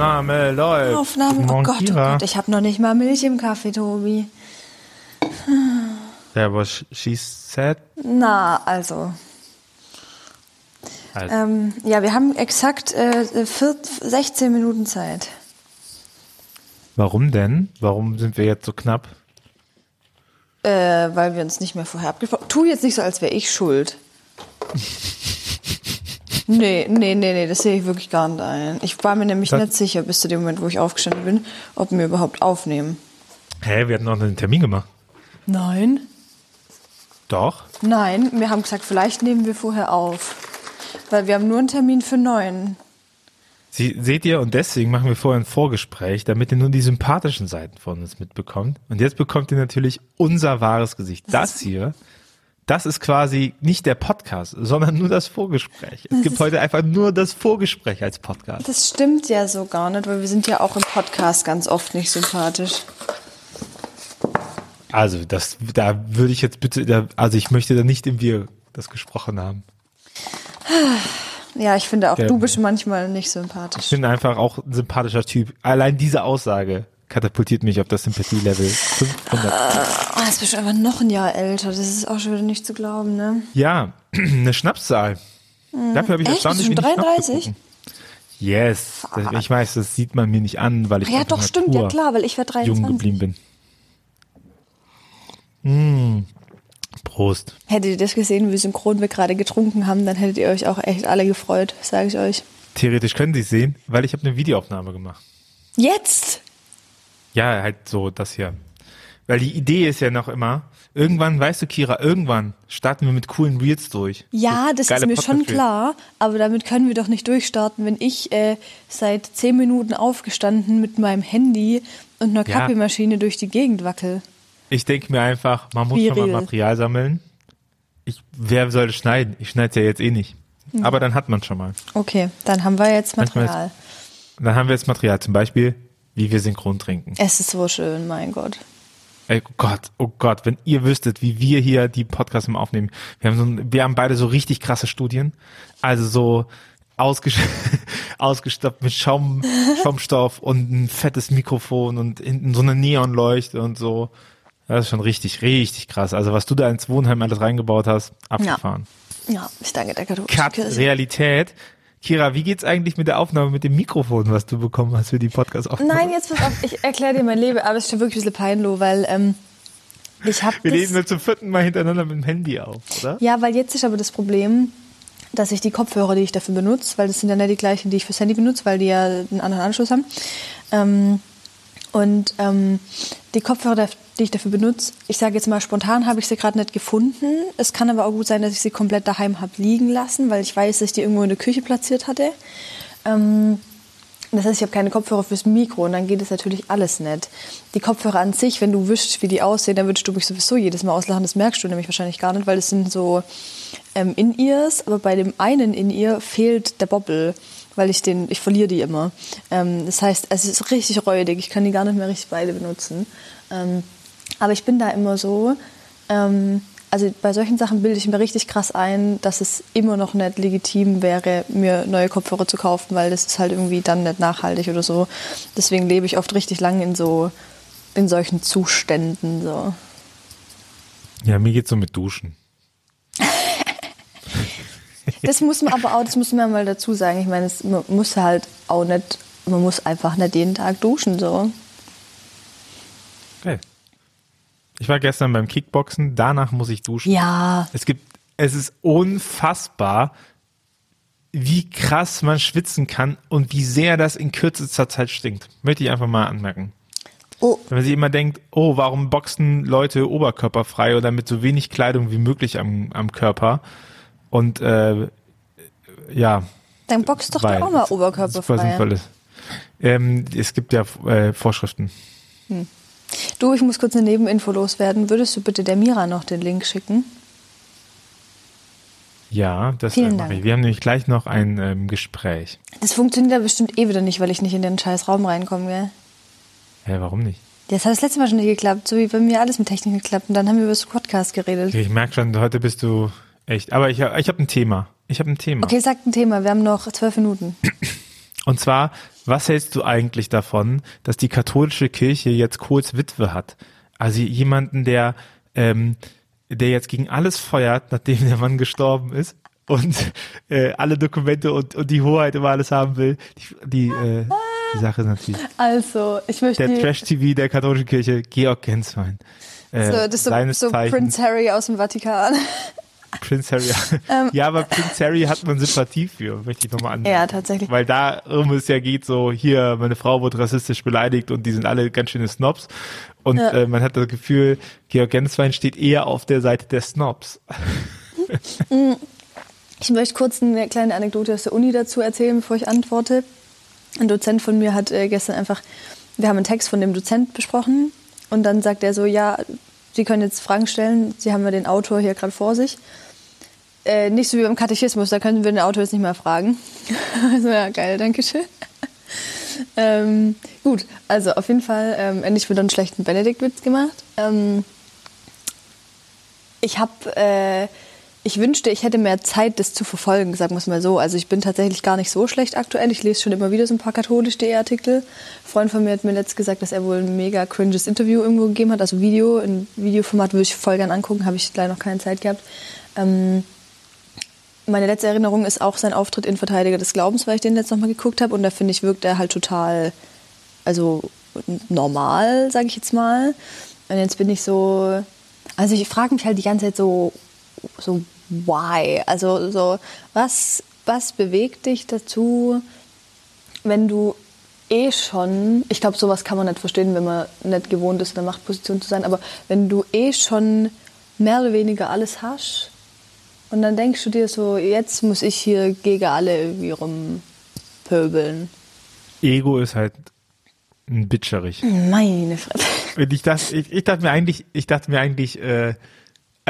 Aufnahme läuft. Aufnahme. Oh Gott, oh. Gott, ich habe noch nicht mal Milch im Kaffee, Tobi. Ja, was she said. Na, also. Also, Ähm, ja, wir haben exakt äh, vier, 16 Minuten Zeit. warum denn? Warum sind wir jetzt so knapp? Äh, weil wir uns nicht mehr vorher abgesprochen Tu jetzt nicht so, als wäre ich schuld. nee, nee, nee, nee, das sehe ich wirklich gar nicht ein. Ich war mir nämlich Das- nicht sicher, bis zu dem Moment, wo ich aufgestanden bin, ob wir überhaupt aufnehmen. Hä, wir hatten noch einen Termin gemacht. Nein. Doch. Nein, wir haben gesagt, vielleicht nehmen wir vorher auf. Weil wir haben nur einen Termin für neun. Sie, seht ihr, und deswegen machen wir vorher ein Vorgespräch, damit ihr nur die sympathischen Seiten von uns mitbekommt. Und jetzt bekommt ihr natürlich unser wahres Gesicht. Das hier, das ist quasi nicht der Podcast, sondern nur das Vorgespräch. Es gibt heute einfach nur das Vorgespräch als Podcast. Das stimmt ja so gar nicht, weil wir sind ja auch im Podcast ganz oft nicht sympathisch. Also, das, da würde ich jetzt bitte, da, also ich möchte da nicht im Wir das gesprochen haben. Ja, ich finde auch, Der- du bist manchmal nicht Ich sympathisch. bin einfach auch ein sympathischer Typ. Allein diese Aussage katapultiert mich auf das Sympathielevel 500. Oh, jetzt bist du einfach noch ein Jahr älter. Das ist auch schon wieder nicht zu glauben, ne? Ja, eine Schnapszahl. Dafür habe ich Echt? erstaunlich Bist du wenig schon Schnaps 33? getrunken. Yes, das, ich weiß, das sieht man mir nicht an, weil ich Ach ja, doch, stimmt, ja klar, weil ich war jung 23. geblieben bin. Mm. Prost. Hättet ihr das gesehen, wie synchron wir gerade getrunken haben, dann hättet ihr euch auch echt alle gefreut, sage ich euch. Theoretisch können Sie es sehen, weil ich habe eine Videoaufnahme gemacht. Jetzt! Ja, halt so das hier. Weil die Idee ist ja noch immer, irgendwann, weißt du, Kira, irgendwann starten wir mit coolen Reels durch. Ja, das ist mir schon klar, aber damit können wir doch nicht durchstarten, wenn ich äh, seit zehn Minuten aufgestanden mit meinem Handy und einer Ja. Kaffeemaschine durch die Gegend wackel. Ich denke mir einfach, man muss schon mal. Material sammeln. Ich, wer soll das schneiden? Ich schneide es ja jetzt eh nicht. Aber dann hat man schon mal. Okay, dann haben wir jetzt Material. Dann haben wir jetzt Material, zum Beispiel, wie wir synchron trinken. Es ist so schön, mein Gott. Ey, oh Gott, oh Gott, wenn ihr wüsstet, wie wir hier die Podcasts im Aufnehmen. Wir haben so, ein- wir haben beide so richtig krasse Studien. Also so ausges ausgestopft mit Schaum, Schaumstoff und ein fettes Mikrofon und hinten so eine Neonleuchte und so. Das ist schon richtig, richtig krass. Also was du da ins Wohnheim alles reingebaut hast, abgefahren. Ja, ich danke der katholischen Cut. Realität. Kira, wie geht's eigentlich mit der Aufnahme mit dem Mikrofon, was du bekommen hast für die Podcast-Aufnahme? Nein, jetzt pass auf, ich erkläre dir mein Leben, aber es ist schon wirklich ein bisschen peinlich, weil ähm, ich habe Wir nehmen jetzt zum vierten Mal hintereinander mit dem Handy auf, oder? Ja, weil jetzt ist aber das Problem, dass ich die Kopfhörer, die ich dafür benutze, weil das sind ja nicht die gleichen, die ich fürs Handy benutze, weil die ja einen anderen Anschluss haben. Ähm, und ähm, die Kopfhörer, die ich dafür benutze, ich sage jetzt mal spontan, habe ich sie gerade nicht gefunden. Es kann aber auch gut sein, dass ich sie komplett daheim habe liegen lassen, weil ich weiß, dass ich die irgendwo in der Küche platziert hatte. Ähm, das heißt, ich habe keine Kopfhörer fürs Mikro und dann geht es natürlich alles nicht. Die Kopfhörer an sich, wenn du wüsst, wie die aussehen, dann würdest du mich sowieso jedes Mal auslachen. Das merkst du nämlich wahrscheinlich gar nicht, weil das sind so ähm, In-Ears, aber bei dem einen In-Ear fehlt der Bobbel, weil ich den, ich verliere die immer. Ähm, das heißt, es ist richtig räudig. Ich kann die gar nicht mehr richtig beide benutzen. Ähm, aber ich bin da immer so, ähm, also bei solchen Sachen bilde ich mir richtig krass ein, dass es immer noch nicht legitim wäre, mir neue Kopfhörer zu kaufen, weil das ist halt irgendwie dann nicht nachhaltig oder so. Deswegen lebe ich oft richtig lang in so in solchen Zuständen so. Ja, mir geht's so mit Duschen. Das muss man aber auch, das muss man mal dazu sagen. Ich meine, es, man muss halt auch nicht, man muss einfach nicht jeden Tag duschen so. Geil. Ich war gestern beim Kickboxen, danach muss ich duschen. Ja, Es gibt, es ist unfassbar, wie krass man schwitzen kann und wie sehr das in kürzester Zeit stinkt. Möchte ich einfach mal anmerken. oh, Wenn man sich immer denkt, oh, warum boxen Leute oberkörperfrei oder mit so wenig Kleidung wie möglich am, am Körper? Und äh, ja, dann boxt doch weil auch mal oberkörperfrei. sinnvoll ist. Ähm, es gibt ja äh, Vorschriften. Du, ich muss kurz eine Nebeninfo loswerden. Würdest du bitte der Mira noch den Link schicken? Ja, das äh, mache ich. Wir haben nämlich gleich noch ein ähm, Gespräch. Das funktioniert ja bestimmt eh wieder nicht, weil ich nicht in den scheiß Raum reinkomme, gell? Hä, warum nicht? Das hat das letzte Mal schon nicht geklappt, so wie bei mir alles mit Technik geklappt. Und dann haben wir über das Podcast geredet. Ich merke schon, heute bist du echt. Aber ich, ich habe ein Thema. Ich habe ein Thema. Okay, sagt ein Thema. Wir haben noch zwölf Minuten. Und zwar, was hältst du eigentlich davon, dass die katholische Kirche jetzt Kohls Witwe hat? Also jemanden, der, ähm, der jetzt gegen alles feuert, nachdem der Mann gestorben ist und äh, alle Dokumente und, und die Hoheit über alles haben will. Die, die, äh, die Sache ist natürlich. Also, ich möchte. Der Trash-TV der katholischen Kirche, Georg Genswein. Äh, so, das ist so, so Prince Harry aus dem Vatikan. Prince Harry. Ähm, ja, aber Prince Harry hat man Sympathie für, möchte ich nochmal an. Ja, tatsächlich. Weil da um es ja geht, so hier, meine Frau wurde rassistisch beleidigt und die sind alle ganz schöne Snobs. Und ja. äh, man hat das Gefühl, Georg Genswein steht eher auf der Seite der Snobs. Ich möchte kurz eine kleine Anekdote aus der Uni dazu erzählen, bevor ich antworte. Ein Dozent von mir hat äh, gestern einfach, wir haben einen Text von dem Dozent besprochen und dann sagt er so, ja, Sie können jetzt Fragen stellen, Sie haben ja den Autor hier gerade vor sich. Äh, nicht so wie beim Katechismus, da können wir den Autor jetzt nicht mehr fragen. also ja, geil, danke schön. ähm, gut, also auf jeden Fall ähm, endlich wieder einen schlechten Benedikt-Witz gemacht. Ähm, ich habe äh, ich wünschte, ich hätte mehr Zeit, das zu verfolgen, sagen wir es mal so. Also ich bin tatsächlich gar nicht so schlecht aktuell. Ich lese schon immer wieder so ein paar katholisch.de Artikel. Ein Freund von mir hat mir letztens gesagt, dass er wohl ein mega cringes Interview irgendwo gegeben hat. Also Video, ein Videoformat würde ich voll gern angucken, habe ich leider noch keine Zeit gehabt. Ähm, meine letzte Erinnerung ist auch sein Auftritt in Verteidiger des Glaubens, weil ich den jetzt nochmal geguckt habe. Und da finde ich, wirkt er halt total, also normal, sage ich jetzt mal. Und jetzt bin ich so, also ich frage mich halt die ganze Zeit so, so why? Also so, was, was bewegt dich dazu, wenn du eh schon, ich glaube, sowas kann man nicht verstehen, wenn man nicht gewohnt ist, in der Machtposition zu sein, aber wenn du eh schon mehr oder weniger alles hast und dann denkst du dir so, jetzt muss ich hier gegen alle irgendwie rumpöbeln. Ego ist halt ein bitcherig. Meine Fresse. Ich dachte, ich, ich dachte mir eigentlich, ich dachte mir eigentlich, äh,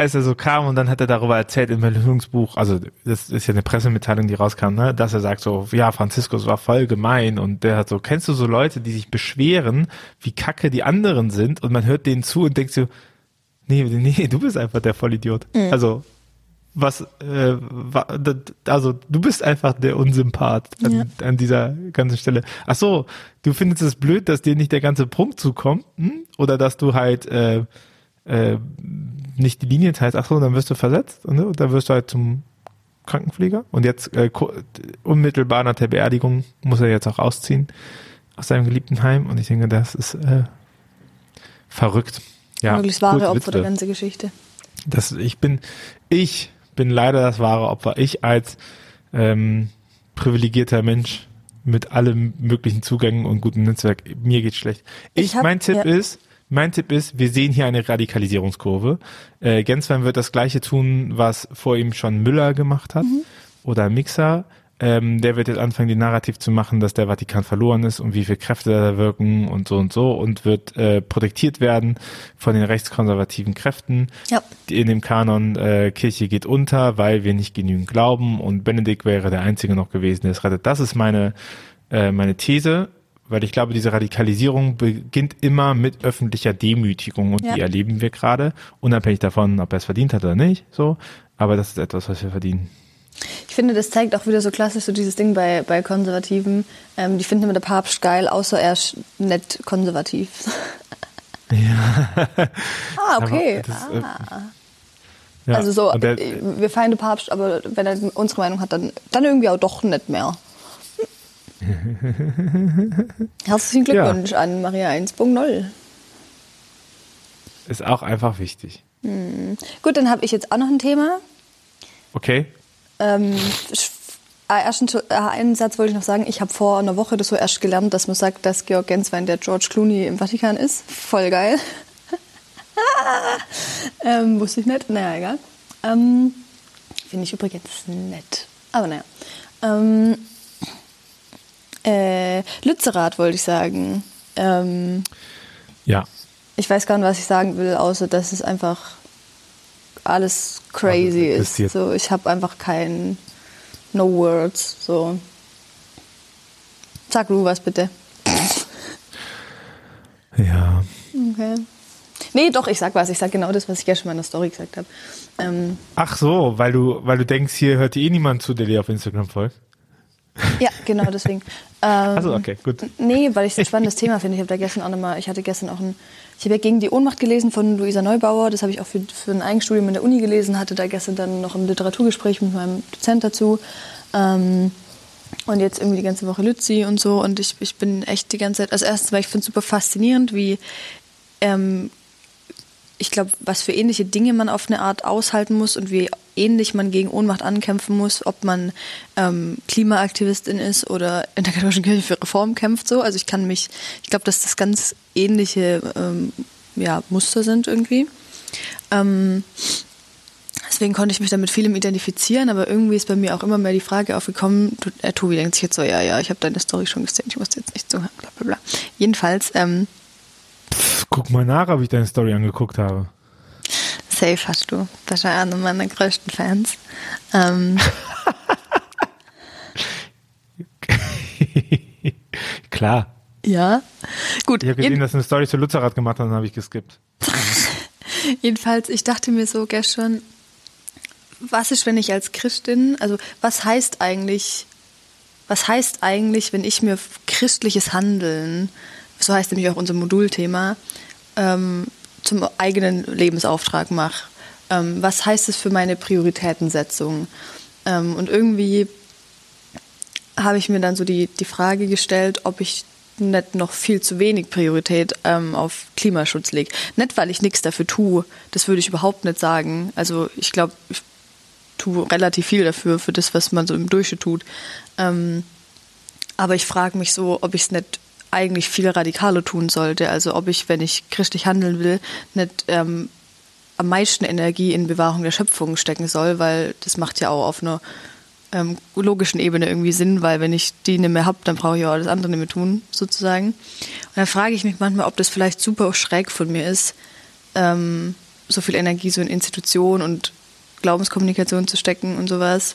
als er so kam und dann hat er darüber erzählt im Erlösungsbuch, also das ist ja eine Pressemitteilung, die rauskam, ne, dass er sagt so, ja, Franziskus war voll gemein und der hat so, kennst du so Leute, die sich beschweren, wie kacke die anderen sind und man hört denen zu und denkt so, nee, nee, du bist einfach der Vollidiot. Mhm. Also was, äh, also du bist einfach der Unsympath an, ja. an, dieser ganzen Stelle. Ach so, du findest es blöd, dass dir nicht der ganze Punkt zukommt, hm? oder dass du halt äh, äh, nicht die Linie teilst, ach so, dann wirst du versetzt ne? und dann wirst du halt zum Krankenpfleger und jetzt äh, unmittelbar nach der Beerdigung muss er jetzt auch ausziehen aus seinem geliebten Heim und ich denke, das ist äh, verrückt. Ja, Möglichst wahre Opfer der ganzen Geschichte. Das, ich bin, ich bin leider das wahre Opfer. Ich als ähm, privilegierter Mensch mit allem möglichen Zugängen und gutem Netzwerk, mir geht's schlecht. Ich, ich hab, mein Tipp ja. ist, mein Tipp ist, wir sehen hier eine Radikalisierungskurve. Äh, Genswein wird das gleiche tun, was vor ihm schon Müller gemacht hat mhm. oder Mixer. Ähm, der wird jetzt anfangen, die Narrativ zu machen, dass der Vatikan verloren ist und wie viele Kräfte da wirken und so und so und wird äh, protektiert werden von den rechtskonservativen Kräften. Ja. In dem Kanon äh, Kirche geht unter, weil wir nicht genügend glauben und Benedikt wäre der Einzige noch gewesen, der es rettet. Das ist meine, äh, meine These weil ich glaube, diese Radikalisierung beginnt immer mit öffentlicher Demütigung und ja. die erleben wir gerade, unabhängig davon, ob er es verdient hat oder nicht, so. Aber das ist etwas, was wir verdienen. Ich finde, das zeigt auch wieder so klassisch so dieses Ding bei, bei Konservativen. Ähm, die finden immer der Papst geil, außer er ist nicht konservativ. Ja. ah, okay. Das, äh, ah. Ja. Also so, der, wir feiern den Papst, aber wenn er unsere Meinung hat, dann, dann irgendwie auch doch nicht mehr. Herzlichen Glückwunsch ja. an Maria 1.0. Ist auch einfach wichtig. Hm. Gut, dann habe ich jetzt auch noch ein Thema. Okay. Ähm, äh, ersten, äh, einen Satz wollte ich noch sagen. Ich habe vor einer Woche das so erst gelernt, dass man sagt, dass Georg Genswein der George Clooney im Vatikan ist. Voll geil. ähm, wusste ich nicht. Naja, egal. Ähm, Finde ich übrigens nett. Aber naja. Ähm, äh, Lützerath wollte ich sagen. Ähm, ja. Ich weiß gar nicht, was ich sagen will, außer dass es einfach alles crazy also, ist. So, ich habe einfach kein No Words. So. Sag du was bitte. Ja. Okay. Nee, doch, ich sag was. Ich sag genau das, was ich ja schon mal in der Story gesagt habe. Ähm, Ach so, weil du, weil du denkst, hier hört eh niemand zu, der dir auf Instagram folgt. Ja, genau, deswegen. Ähm, also okay, gut. Nee, weil ich es ein spannendes Thema finde. Ich habe da gestern auch nochmal, ich hatte gestern auch ein, ich habe ja gegen die Ohnmacht gelesen von Luisa Neubauer. Das habe ich auch für, für ein Eigenstudium in der Uni gelesen, hatte da gestern dann noch ein Literaturgespräch mit meinem Dozent dazu. Ähm, und jetzt irgendwie die ganze Woche Lützi und so. Und ich, ich bin echt die ganze Zeit, also erstens, weil ich finde es super faszinierend, wie ähm, ich glaube, was für ähnliche Dinge man auf eine Art aushalten muss und wie ähnlich man gegen Ohnmacht ankämpfen muss, ob man ähm, Klimaaktivistin ist oder in der katholischen Kirche für Reform kämpft. So, also ich kann mich, ich glaube, dass das ganz ähnliche ähm, ja, Muster sind irgendwie. Ähm, deswegen konnte ich mich damit vielem identifizieren, aber irgendwie ist bei mir auch immer mehr die Frage aufgekommen, du, äh, Tobi denkt sich jetzt so, ja, ja, ich habe deine Story schon gesehen, ich muss jetzt nicht zuhören, bla bla bla. Jedenfalls, ähm, Guck mal nach, ob ich deine Story angeguckt habe. Safe hast du. Das war einer meiner größten Fans. Ähm. Klar. Ja. Gut. Ich habe gesehen, dass du eine Story zu Lutzerat gemacht hast, dann habe ich geskippt. Jedenfalls, ich dachte mir so gestern, was ist, wenn ich als Christin, also was heißt eigentlich, was heißt eigentlich, wenn ich mir christliches Handeln so heißt nämlich auch unser Modulthema, ähm, zum eigenen Lebensauftrag mache. Ähm, was heißt es für meine Prioritätensetzung? Ähm, und irgendwie habe ich mir dann so die, die Frage gestellt, ob ich nicht noch viel zu wenig Priorität ähm, auf Klimaschutz lege. Nicht, weil ich nichts dafür tue, das würde ich überhaupt nicht sagen. Also ich glaube, ich tue relativ viel dafür, für das, was man so im Durchschnitt tut. Ähm, aber ich frage mich so, ob ich es nicht eigentlich viel radikaler tun sollte. Also ob ich, wenn ich christlich handeln will, nicht ähm, am meisten Energie in Bewahrung der Schöpfung stecken soll, weil das macht ja auch auf einer ähm, logischen Ebene irgendwie Sinn, weil wenn ich die nicht mehr habe, dann brauche ich auch das andere nicht mehr tun, sozusagen. Und dann frage ich mich manchmal, ob das vielleicht super schräg von mir ist, ähm, so viel Energie so in Institutionen und Glaubenskommunikation zu stecken und sowas.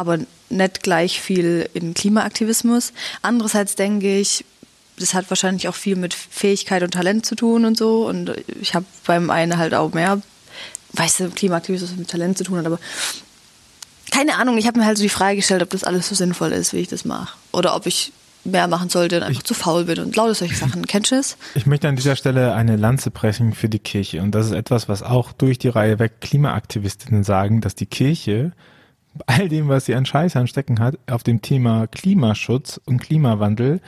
Aber nicht gleich viel in Klimaaktivismus. Andererseits denke ich, das hat wahrscheinlich auch viel mit Fähigkeit und Talent zu tun und so. Und ich habe beim einen halt auch mehr, weißt du, Klimaaktivismus mit Talent zu tun hat, aber keine Ahnung, ich habe mir halt so die Frage gestellt, ob das alles so sinnvoll ist, wie ich das mache. Oder ob ich mehr machen sollte und einfach ich, zu faul bin und lauter solche Sachen. Kennst du es? Ich möchte an dieser Stelle eine Lanze brechen für die Kirche. Und das ist etwas, was auch durch die Reihe weg Klimaaktivistinnen sagen, dass die Kirche all dem, was sie an Scheiß anstecken hat, auf dem Thema Klimaschutz und Klimawandel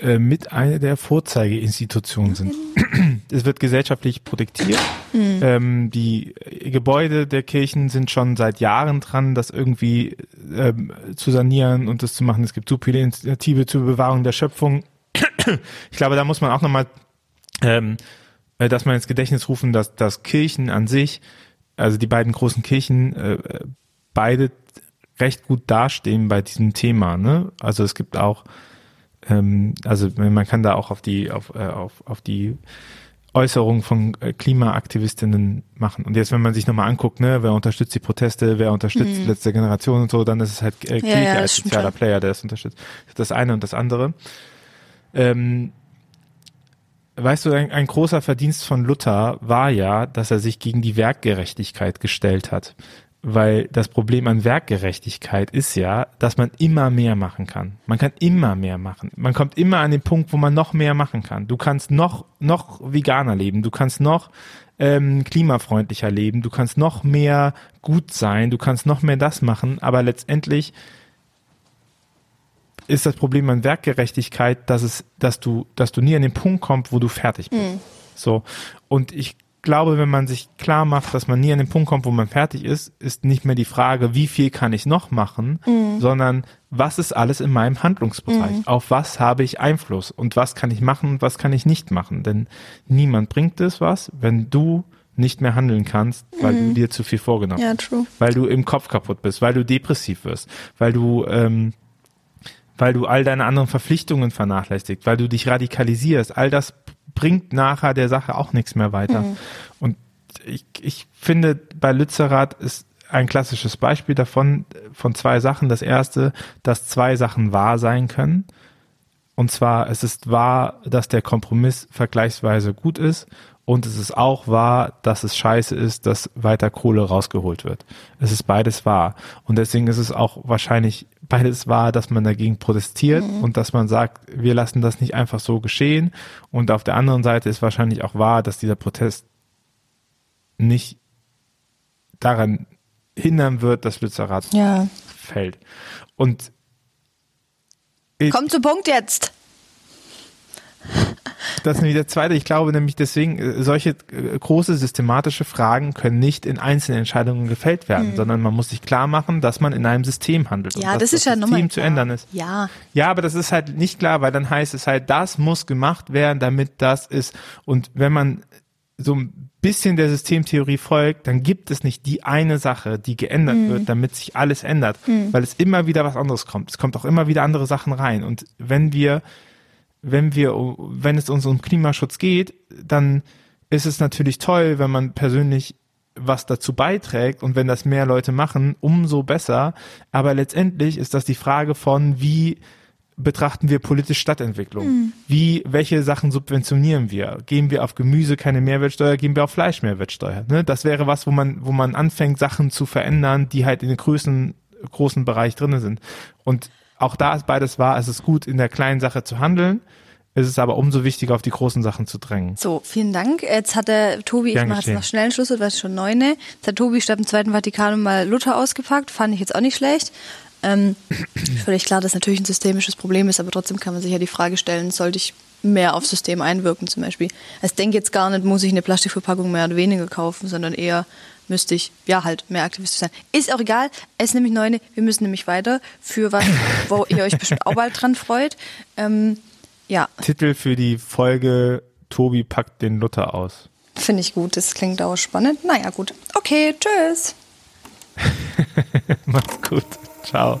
äh, mit einer der Vorzeigeinstitutionen sind. es wird gesellschaftlich protektiert. Mhm. Ähm, die Gebäude der Kirchen sind schon seit Jahren dran, das irgendwie ähm, zu sanieren und das zu machen. Es gibt so viele Initiative zur Bewahrung der Schöpfung. ich glaube, da muss man auch nochmal, ähm, äh, dass man ins Gedächtnis rufen, dass, dass Kirchen an sich, also die beiden großen Kirchen, äh, beide recht gut dastehen bei diesem Thema. Ne? Also es gibt auch, ähm, also man kann da auch auf die auf, äh, auf, auf die Äußerungen von äh, Klimaaktivistinnen machen. Und jetzt, wenn man sich nochmal anguckt, ne, wer unterstützt die Proteste, wer unterstützt mhm. letzte Generation und so, dann ist es halt äh, Kirche ja, ja, als sozialer Player, der das unterstützt. Das eine und das andere. Ähm, weißt du, ein, ein großer Verdienst von Luther war ja, dass er sich gegen die Werkgerechtigkeit gestellt hat weil das Problem an Werkgerechtigkeit ist ja, dass man immer mehr machen kann. Man kann immer mehr machen. Man kommt immer an den Punkt, wo man noch mehr machen kann. Du kannst noch noch veganer leben, du kannst noch ähm, klimafreundlicher leben, du kannst noch mehr gut sein, du kannst noch mehr das machen, aber letztendlich ist das Problem an Werkgerechtigkeit, dass es, dass du, dass du nie an den Punkt kommst, wo du fertig bist. Mhm. So. Und ich glaube, wenn man sich klar macht, dass man nie an den Punkt kommt, wo man fertig ist, ist nicht mehr die Frage, wie viel kann ich noch machen, mhm. sondern was ist alles in meinem Handlungsbereich? Mhm. Auf was habe ich Einfluss? Und was kann ich machen und was kann ich nicht machen? Denn niemand bringt es was, wenn du nicht mehr handeln kannst, weil mhm. du dir zu viel vorgenommen hast. Ja, true. Weil du im Kopf kaputt bist, weil du depressiv wirst, weil du ähm, weil du all deine anderen Verpflichtungen vernachlässigst, weil du dich radikalisierst. All das bringt nachher der Sache auch nichts mehr weiter. Mhm. Und ich, ich finde, bei Lützerath ist ein klassisches Beispiel davon, von zwei Sachen. Das erste, dass zwei Sachen wahr sein können. Und zwar, es ist wahr, dass der Kompromiss vergleichsweise gut ist. Und es ist auch wahr, dass es scheiße ist, dass weiter Kohle rausgeholt wird. Es ist beides wahr. Und deswegen ist es auch wahrscheinlich beides wahr, dass man dagegen protestiert mhm. und dass man sagt, wir lassen das nicht einfach so geschehen. Und auf der anderen Seite ist wahrscheinlich auch wahr, dass dieser Protest nicht daran hindern wird, dass Lützerath ja. fällt. Und Komm zum Punkt jetzt. Das ist nämlich der zweite. Ich glaube nämlich deswegen, äh, solche äh, große systematische Fragen können nicht in einzelnen Entscheidungen gefällt werden, mhm. sondern man muss sich klar machen, dass man in einem System handelt. Ja, und das, das ist ja System nochmal zu ändern ist. Ja. Ja, aber das ist halt nicht klar, weil dann heißt es halt, das muss gemacht werden, damit das ist. Und wenn man so ein bisschen der Systemtheorie folgt, dann gibt es nicht die eine Sache, die geändert mhm. wird, damit sich alles ändert, mhm. weil es immer wieder was anderes kommt. Es kommt auch immer wieder andere Sachen rein. Und wenn wir wenn wir, wenn es uns um Klimaschutz geht, dann ist es natürlich toll, wenn man persönlich was dazu beiträgt und wenn das mehr Leute machen, umso besser. Aber letztendlich ist das die Frage von, wie betrachten wir politisch Stadtentwicklung? Mhm. Wie, welche Sachen subventionieren wir? Geben wir auf Gemüse keine Mehrwertsteuer, geben wir auf Fleisch Mehrwertsteuer? Ne? Das wäre was, wo man, wo man anfängt, Sachen zu verändern, die halt in den größten, großen Bereich drinnen sind. Und auch da ist beides wahr. Es ist gut, in der kleinen Sache zu handeln. Es ist aber umso wichtiger, auf die großen Sachen zu drängen. So, vielen Dank. Jetzt hat der Tobi, Gern ich mache jetzt noch schnell einen Schluss, weil es schon neune. Jetzt hat Tobi statt dem Zweiten Vatikanum mal Luther ausgepackt. Fand ich jetzt auch nicht schlecht. Ähm, völlig klar, dass natürlich ein systemisches Problem ist, aber trotzdem kann man sich ja die Frage stellen, sollte ich mehr aufs System einwirken zum Beispiel. Also ich denke jetzt gar nicht, muss ich eine Plastikverpackung mehr oder weniger kaufen, sondern eher müsste ich, ja, halt mehr aktivistisch sein. Ist auch egal, es ist nämlich neune, wir müssen nämlich weiter für was, wo ihr euch bestimmt auch bald dran freut. Ähm, ja. Titel für die Folge Tobi packt den Luther aus. Finde ich gut, das klingt auch spannend. Naja, gut. Okay, tschüss. Mach's gut. Ciao.